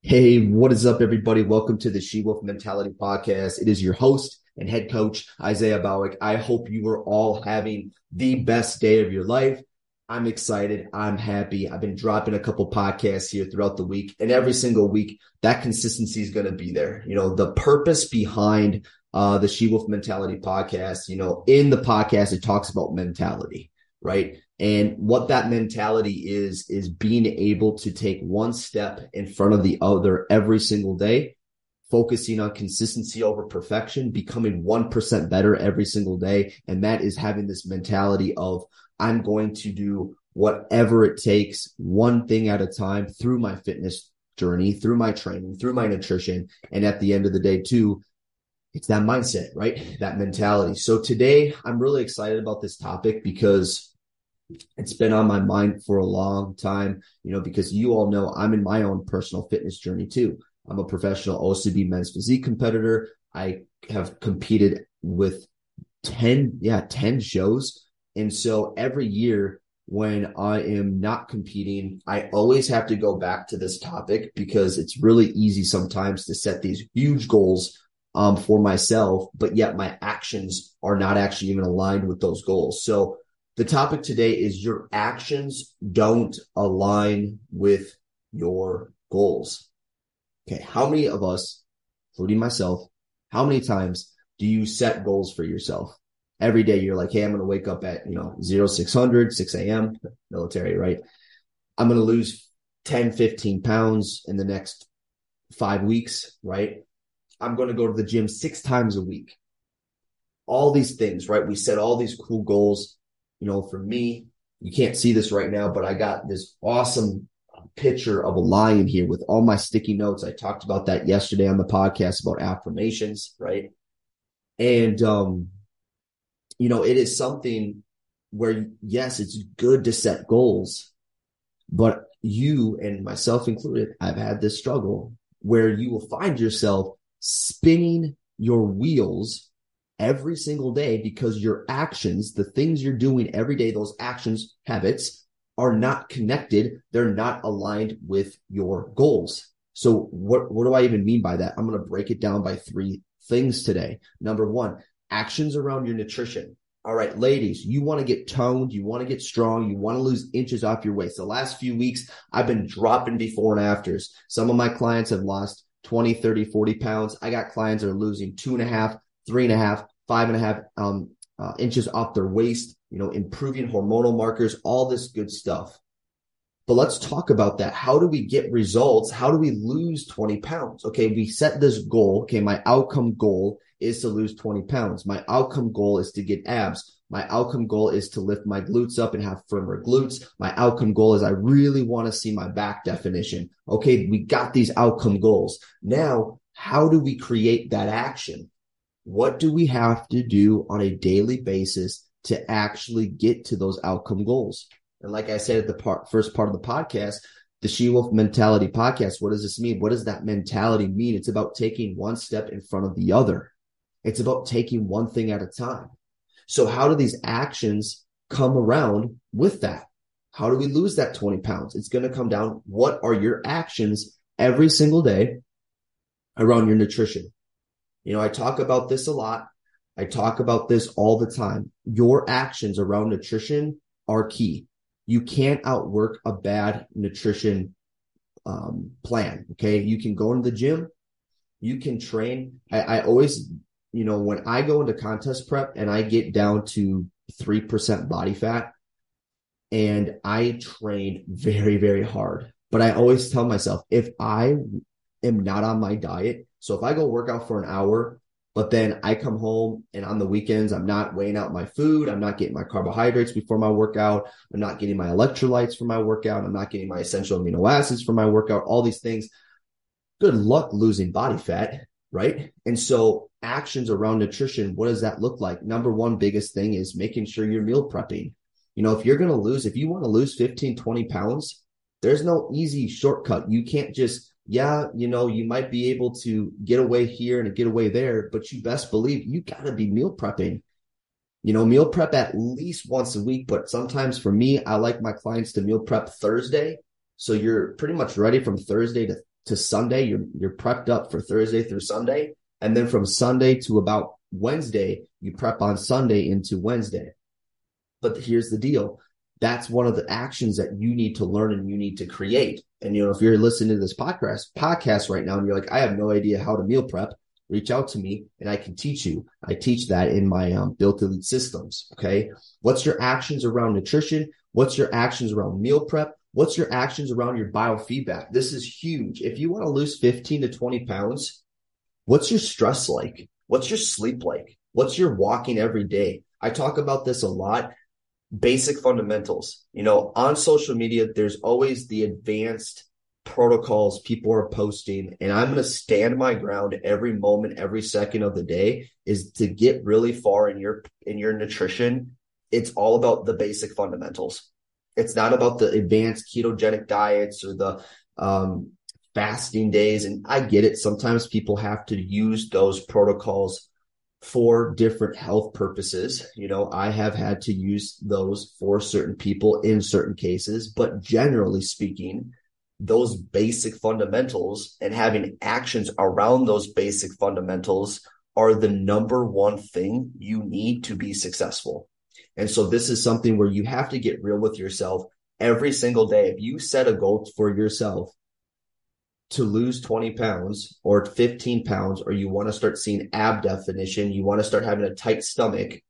Hey, what is up, everybody? Welcome to the She Wolf Mentality Podcast. It is your host and head coach, Isaiah Bowick. I hope you are all having the best day of your life. I'm excited. I'm happy. I've been dropping a couple podcasts here throughout the week, and every single week, that consistency is going to be there. You know, the purpose behind uh, the She Wolf Mentality Podcast, you know, in the podcast, it talks about mentality, right? And what that mentality is, is being able to take one step in front of the other every single day, focusing on consistency over perfection, becoming 1% better every single day. And that is having this mentality of, I'm going to do whatever it takes, one thing at a time through my fitness journey, through my training, through my nutrition. And at the end of the day, too, it's that mindset, right? That mentality. So today I'm really excited about this topic because it's been on my mind for a long time, you know, because you all know I'm in my own personal fitness journey too. I'm a professional OCB men's physique competitor. I have competed with 10, yeah, 10 shows. And so every year when I am not competing, I always have to go back to this topic because it's really easy sometimes to set these huge goals um, for myself, but yet my actions are not actually even aligned with those goals. So the topic today is your actions don't align with your goals. Okay. How many of us, including myself, how many times do you set goals for yourself? Every day you're like, Hey, I'm going to wake up at, you know, 0600, 6 a.m. military, right? I'm going to lose 10, 15 pounds in the next five weeks, right? I'm going to go to the gym six times a week. All these things, right? We set all these cool goals you know, for me, you can't see this right now, but I got this awesome picture of a lion here with all my sticky notes. I talked about that yesterday on the podcast about affirmations, right? And, um, you know, it is something where, yes, it's good to set goals, but you and myself included, I've had this struggle where you will find yourself spinning your wheels every single day because your actions, the things you're doing every day, those actions, habits are not connected. They're not aligned with your goals. So what, what do I even mean by that? I'm going to break it down by three things today. Number one, actions around your nutrition. All right, ladies, you want to get toned, you want to get strong, you want to lose inches off your waist. The last few weeks, I've been dropping before and afters. Some of my clients have lost 20, 30, 40 pounds. I got clients that are losing two and a half, three and a half, five and a half um, uh, inches off their waist, you know, improving hormonal markers, all this good stuff. But let's talk about that. How do we get results? How do we lose 20 pounds? Okay, we set this goal. Okay, my outcome goal is to lose 20 pounds. My outcome goal is to get abs. My outcome goal is to lift my glutes up and have firmer glutes. My outcome goal is I really want to see my back definition. Okay, we got these outcome goals. Now, how do we create that action? What do we have to do on a daily basis to actually get to those outcome goals? And like I said at the part, first part of the podcast, the She Wolf Mentality podcast, what does this mean? What does that mentality mean? It's about taking one step in front of the other. It's about taking one thing at a time. So how do these actions come around with that? How do we lose that 20 pounds? It's going to come down. What are your actions every single day around your nutrition? You know, I talk about this a lot. I talk about this all the time. Your actions around nutrition are key. You can't outwork a bad nutrition um, plan. Okay. You can go into the gym. You can train. I, I always, you know, when I go into contest prep and I get down to 3% body fat and I train very, very hard, but I always tell myself if I am not on my diet, so if I go work out for an hour, but then I come home and on the weekends, I'm not weighing out my food. I'm not getting my carbohydrates before my workout. I'm not getting my electrolytes for my workout. I'm not getting my essential amino acids for my workout, all these things. Good luck losing body fat, right? And so actions around nutrition, what does that look like? Number one biggest thing is making sure you're meal prepping. You know, if you're going to lose, if you want to lose 15, 20 pounds, there's no easy shortcut. You can't just yeah, you know, you might be able to get away here and get away there, but you best believe you got to be meal prepping. You know, meal prep at least once a week, but sometimes for me, I like my clients to meal prep Thursday So you're pretty much ready from Thursday to, to Sunday. You're you're prepped up for Thursday through Sunday. And then from Sunday to about Wednesday, you prep on Sunday into Wednesday. But here's the deal. That's one of the actions that you need to learn and you need to create. And you know, if you're listening to this podcast podcast right now and you're like, I have no idea how to meal prep, reach out to me and I can teach you. I teach that in my um, built elite systems. Okay. What's your actions around nutrition? What's your actions around meal prep? What's your actions around your biofeedback? This is huge. If you want to lose 15 to 20 pounds, what's your stress like? What's your sleep like? What's your walking every day? I talk about this a lot. Basic fundamentals. You know, on social media, there's always the advanced protocols people are posting and i'm going to stand my ground every moment every second of the day is to get really far in your in your nutrition. It's all about the basic fundamentals. It's not about the advanced ketogenic diets or the um, fasting days and i get it. Sometimes people have to use those protocols for different health purposes you know i have had to use those for certain people in certain cases but generally speaking those basic fundamentals and having actions around those basic fundamentals are the number one thing you need to be successful. And so this is something where you have to get real with yourself every single day. If you set a goal for yourself to lose 20 pounds or 15 pounds, or you want to start seeing ab definition, you want to start having a tight stomach,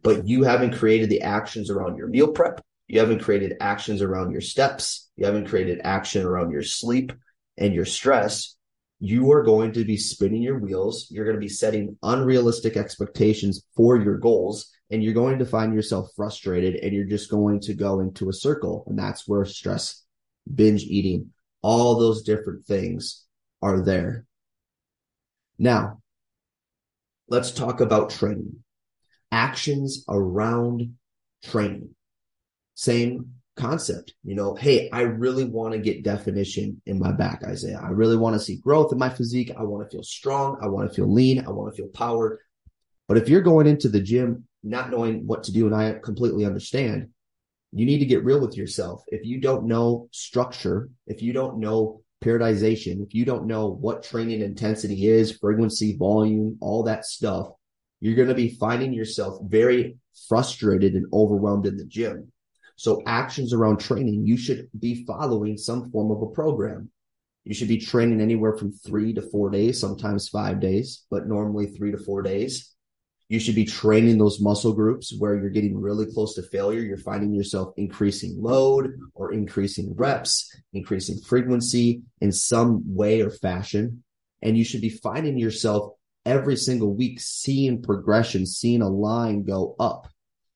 but you haven't created the actions around your meal prep, you haven't created actions around your steps. You haven't created action around your sleep and your stress. You are going to be spinning your wheels. You're going to be setting unrealistic expectations for your goals and you're going to find yourself frustrated and you're just going to go into a circle. And that's where stress, binge eating, all those different things are there. Now, let's talk about training. Actions around training. Same concept. You know, hey, I really want to get definition in my back, Isaiah. I really want to see growth in my physique. I want to feel strong. I want to feel lean. I want to feel powered. But if you're going into the gym not knowing what to do, and I completely understand, you need to get real with yourself. If you don't know structure, if you don't know periodization, if you don't know what training intensity is, frequency, volume, all that stuff, you're going to be finding yourself very frustrated and overwhelmed in the gym. So actions around training, you should be following some form of a program. You should be training anywhere from three to four days, sometimes five days, but normally three to four days. You should be training those muscle groups where you're getting really close to failure. You're finding yourself increasing load or increasing reps, increasing frequency in some way or fashion. And you should be finding yourself every single week seeing progression, seeing a line go up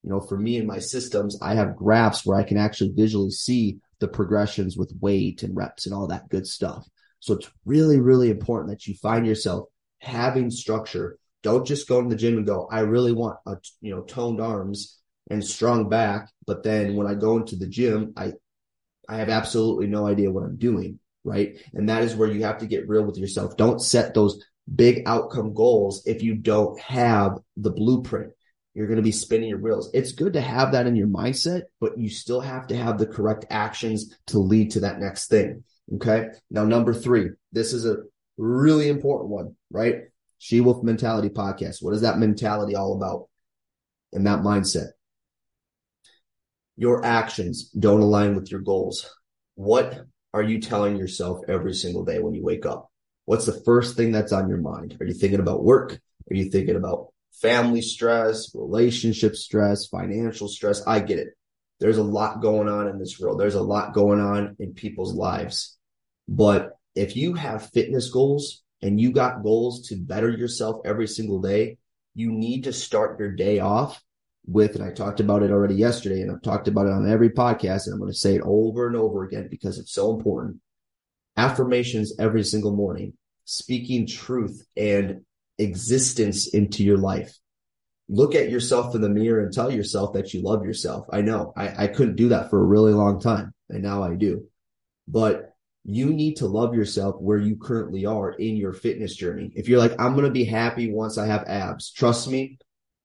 you know, for me and my systems, I have graphs where I can actually visually see the progressions with weight and reps and all that good stuff. So it's really, really important that you find yourself having structure. Don't just go to the gym and go, I really want a, you know, toned arms and strong back. But then when I go into the gym, I, I have absolutely no idea what I'm doing. Right. And that is where you have to get real with yourself. Don't set those big outcome goals if you don't have the blueprint you're going to be spinning your wheels. It's good to have that in your mindset, but you still have to have the correct actions to lead to that next thing. Okay. Now, number three, this is a really important one, right? She Wolf Mentality Podcast. What is that mentality all about? And that mindset. Your actions don't align with your goals. What are you telling yourself every single day when you wake up? What's the first thing that's on your mind? Are you thinking about work? Are you thinking about family stress, relationship stress, financial stress. I get it. There's a lot going on in this world. There's a lot going on in people's lives. But if you have fitness goals and you got goals to better yourself every single day, you need to start your day off with, and I talked about it already yesterday, and I've talked about it on every podcast, and I'm going to say it over and over again because it's so important. Affirmations every single morning, speaking truth and existence into your life. Look at yourself in the mirror and tell yourself that you love yourself. I know I, I couldn't do that for a really long time, and now I do. But you need to love yourself where you currently are in your fitness journey. If you're like, I'm going to be happy once I have abs, trust me,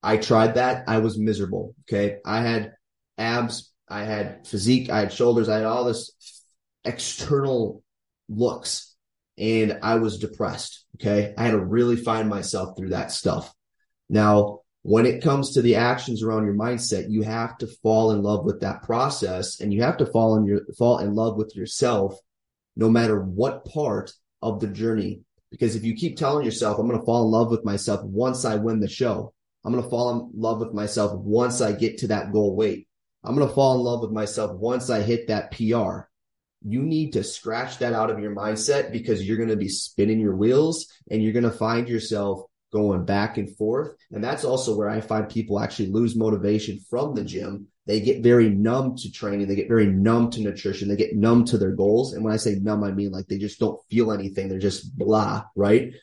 I tried that. I was miserable. Okay. I had abs, I had physique, I had shoulders, I had all this external looks and I was depressed. Okay. I had to really find myself through that stuff. Now, when it comes to the actions around your mindset, you have to fall in love with that process and you have to fall in your fall in love with yourself no matter what part of the journey. Because if you keep telling yourself, I'm going to fall in love with myself once I win the show, I'm going to fall in love with myself once I get to that goal weight. I'm going to fall in love with myself once I hit that PR. You need to scratch that out of your mindset because you're going to be spinning your wheels and you're going to find yourself going back and forth. And that's also where I find people actually lose motivation from the gym. They get very numb to training. They get very numb to nutrition. They get numb to their goals. And when I say numb, I mean like they just don't feel anything. They're just blah, right?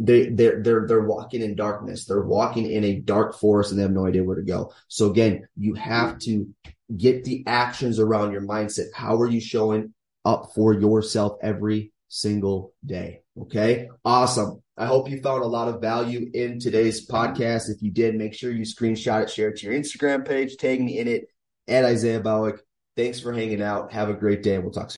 They they're they're they're walking in darkness. They're walking in a dark forest and they have no idea where to go. So again, you have to get the actions around your mindset. How are you showing up for yourself every single day? Okay. Awesome. I hope you found a lot of value in today's podcast. If you did, make sure you screenshot it, share it to your Instagram page, tag me in it at Isaiah Bowick. Thanks for hanging out. Have a great day, we'll talk soon.